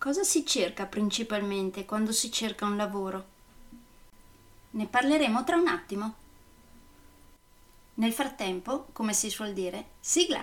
Cosa si cerca principalmente quando si cerca un lavoro? Ne parleremo tra un attimo. Nel frattempo, come si suol dire, sigla!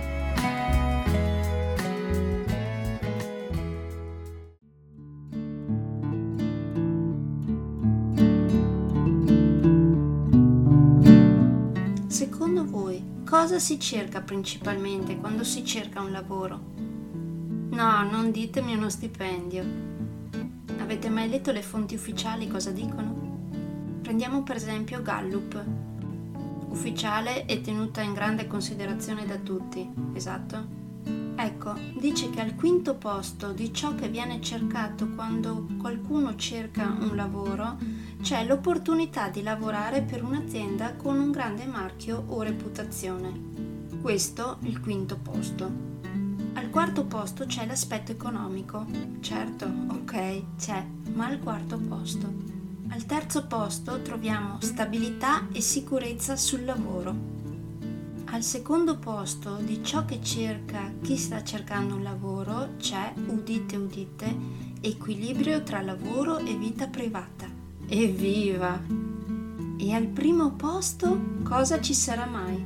Cosa si cerca principalmente quando si cerca un lavoro? No, non ditemi uno stipendio. Avete mai letto le fonti ufficiali cosa dicono? Prendiamo per esempio Gallup. Ufficiale e tenuta in grande considerazione da tutti, esatto? Ecco, dice che al quinto posto di ciò che viene cercato quando qualcuno cerca un lavoro c'è l'opportunità di lavorare per un'azienda con un grande marchio o reputazione. Questo il quinto posto. Al quarto posto c'è l'aspetto economico. Certo, ok, c'è, ma al quarto posto. Al terzo posto troviamo stabilità e sicurezza sul lavoro. Al secondo posto di ciò che cerca chi sta cercando un lavoro c'è, udite udite, equilibrio tra lavoro e vita privata. Evviva! E al primo posto cosa ci sarà mai?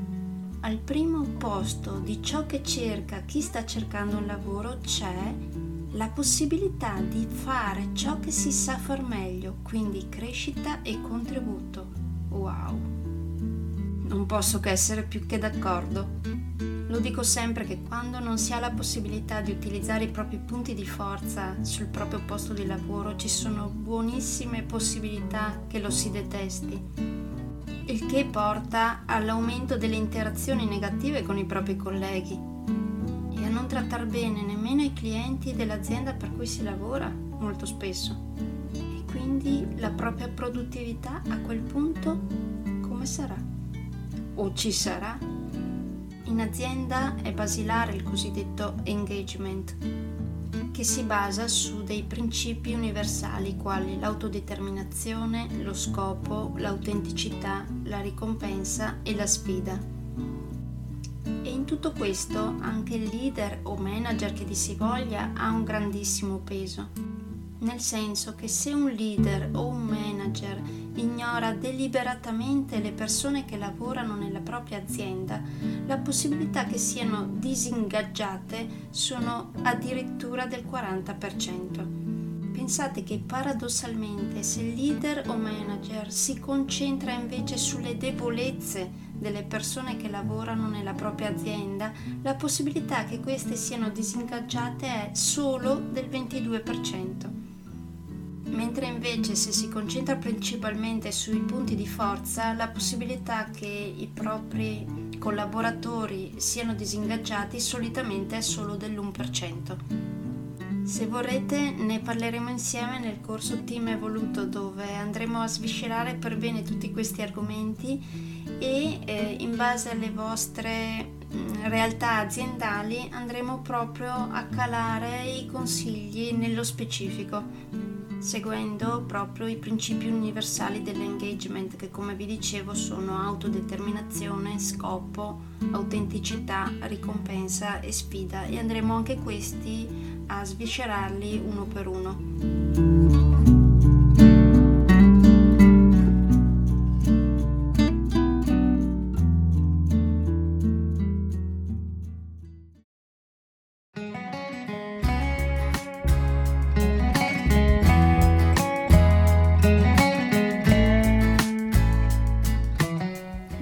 Al primo posto di ciò che cerca chi sta cercando un lavoro c'è la possibilità di fare ciò che si sa far meglio, quindi crescita e contributo. Wow! Non posso che essere più che d'accordo. Lo dico sempre che quando non si ha la possibilità di utilizzare i propri punti di forza sul proprio posto di lavoro ci sono buonissime possibilità che lo si detesti, il che porta all'aumento delle interazioni negative con i propri colleghi e a non trattare bene nemmeno i clienti dell'azienda per cui si lavora molto spesso. E quindi la propria produttività a quel punto come sarà? O ci sarà? In azienda è basilare il cosiddetto engagement, che si basa su dei principi universali quali l'autodeterminazione, lo scopo, l'autenticità, la ricompensa e la sfida. E in tutto questo anche il leader o manager che di si voglia ha un grandissimo peso nel senso che se un leader o un manager ignora deliberatamente le persone che lavorano nella propria azienda, la possibilità che siano disingaggiate sono addirittura del 40%. Pensate che paradossalmente se il leader o manager si concentra invece sulle debolezze delle persone che lavorano nella propria azienda, la possibilità che queste siano disingaggiate è solo del 22% mentre invece se si concentra principalmente sui punti di forza, la possibilità che i propri collaboratori siano disingaggiati solitamente è solo dell'1%. Se vorrete ne parleremo insieme nel corso Team Evoluto dove andremo a sviscerare per bene tutti questi argomenti e eh, in base alle vostre realtà aziendali andremo proprio a calare i consigli nello specifico. Seguendo proprio i principi universali dell'engagement che come vi dicevo sono autodeterminazione, scopo, autenticità, ricompensa e sfida e andremo anche questi a sviscerarli uno per uno.